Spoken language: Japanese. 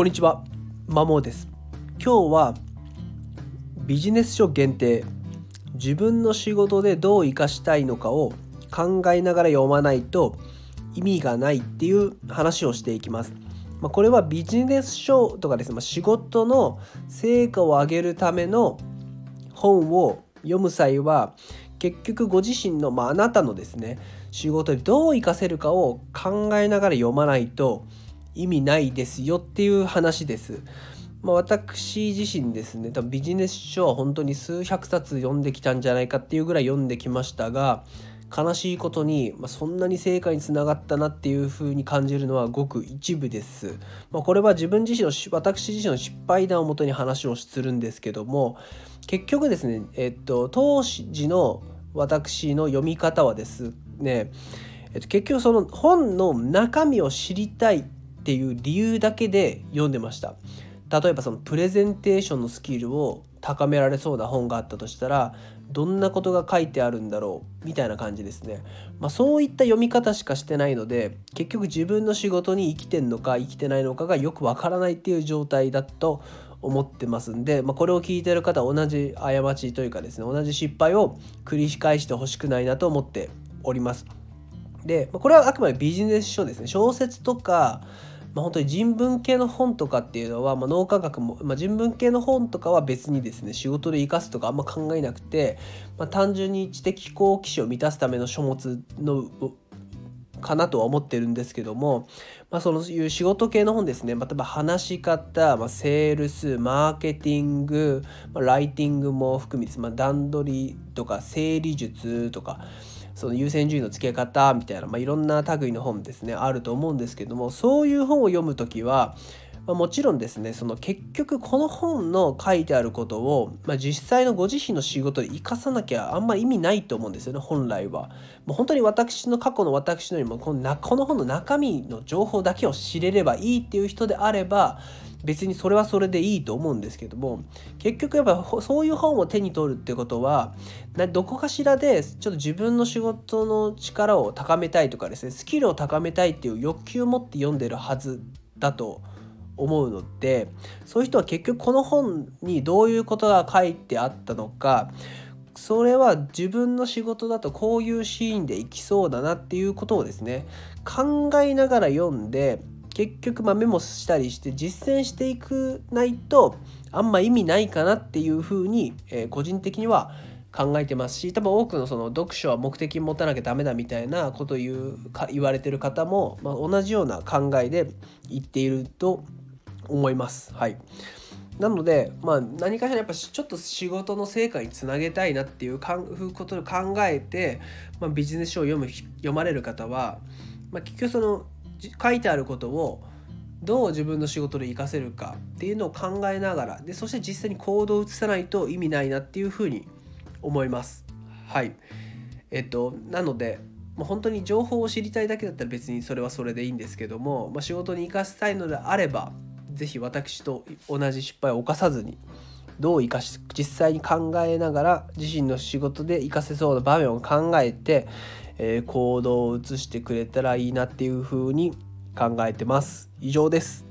こんにちは、マモです。今日はビジネス書限定自分の仕事でどう生かしたいのかを考えながら読まないと意味がないっていう話をしていきます。まあ、これはビジネス書とかですね、まあ、仕事の成果を上げるための本を読む際は結局ご自身の、まあ、あなたのですね仕事でどう活かせるかを考えながら読まないと意味ないですよっていう話です。まあ、私自身ですね多分ビジネス書は本当に数百冊読んできたんじゃないかっていうぐらい読んできましたが悲しいことに、まあ、そんなに成果につながったなっていうふうに感じるのはごく一部です。まあ、これは自分自身の私自身の失敗談をもとに話をするんですけども結局ですね、えっと、当時の私の読み方はですね、えっと、結局その本の中身を知りたいっていう理由だけで読んでました例えばそのプレゼンテーションのスキルを高められそうな本があったとしたらどんなことが書いてあるんだろうみたいな感じですね、まあ、そういった読み方しかしてないので結局自分の仕事に生きてんのか生きてないのかがよくわからないっていう状態だと思ってますんで、まあ、これを聞いてる方同じ過ちというかですね同じ失敗を繰り返してほしくないなと思っております。でこれはあくまでビジネス書ですね。小説とかまあ、本当に人文系の本とかっていうのは、まあ、脳科学も、まあ、人文系の本とかは別にですね仕事で生かすとかあんま考えなくて、まあ、単純に知的好奇心を満たすための書物のかなとは思ってるんですけども、まあ、そういう仕事系の本ですね、まあ、例えば話し方、まあ、セールスマーケティング、まあ、ライティングも含めて、まあ、段取りとか整理術とかその優先順位の付け方みたいな、まあ、いろんな類の本ですねあると思うんですけどもそういう本を読む時は、まあ、もちろんですねその結局この本の書いてあることを、まあ、実際のご自身の仕事で生かさなきゃあんま意味ないと思うんですよね本来は。もう本当に私の過去の私のよりもこのこの本の中身の情報だけを知れればいいっていう人であれば別にそれはそれでいいと思うんですけども結局やっぱそういう本を手に取るってことはどこかしらでちょっと自分の仕事の力を高めたいとかですねスキルを高めたいっていう欲求を持って読んでるはずだと思うのでそういう人は結局この本にどういうことが書いてあったのかそれは自分の仕事だとこういうシーンでいきそうだなっていうことをですね考えながら読んで結局まメモしたりして実践していくないとあんま意味ないかなっていうふうに、えー、個人的には考えてますし多分多くのその読書は目的持たなきゃダメだみたいなことを言うか言われてる方も、まあ、同じような考えで言っていると思います。はいなので、まあ、何かしらやっぱちょっと仕事の成果につなげたいなっていうことを考えて、まあ、ビジネス書を読む読まれる方は、まあ、結局その書いてあることをどう自分の仕事で活かせるかっていうのを考えながらでそして実際に行動を移さないと意味ないなっていうふうに思います。はいえっとなのでもう本当に情報を知りたいだけだったら別にそれはそれでいいんですけども、まあ、仕事に生かしたいのであれば是非私と同じ失敗を犯さずにどう生かし実際に考えながら自身の仕事で生かせそうな場面を考えて、えー、行動を移してくれたらいいなっていうふうに考えてます。以上です。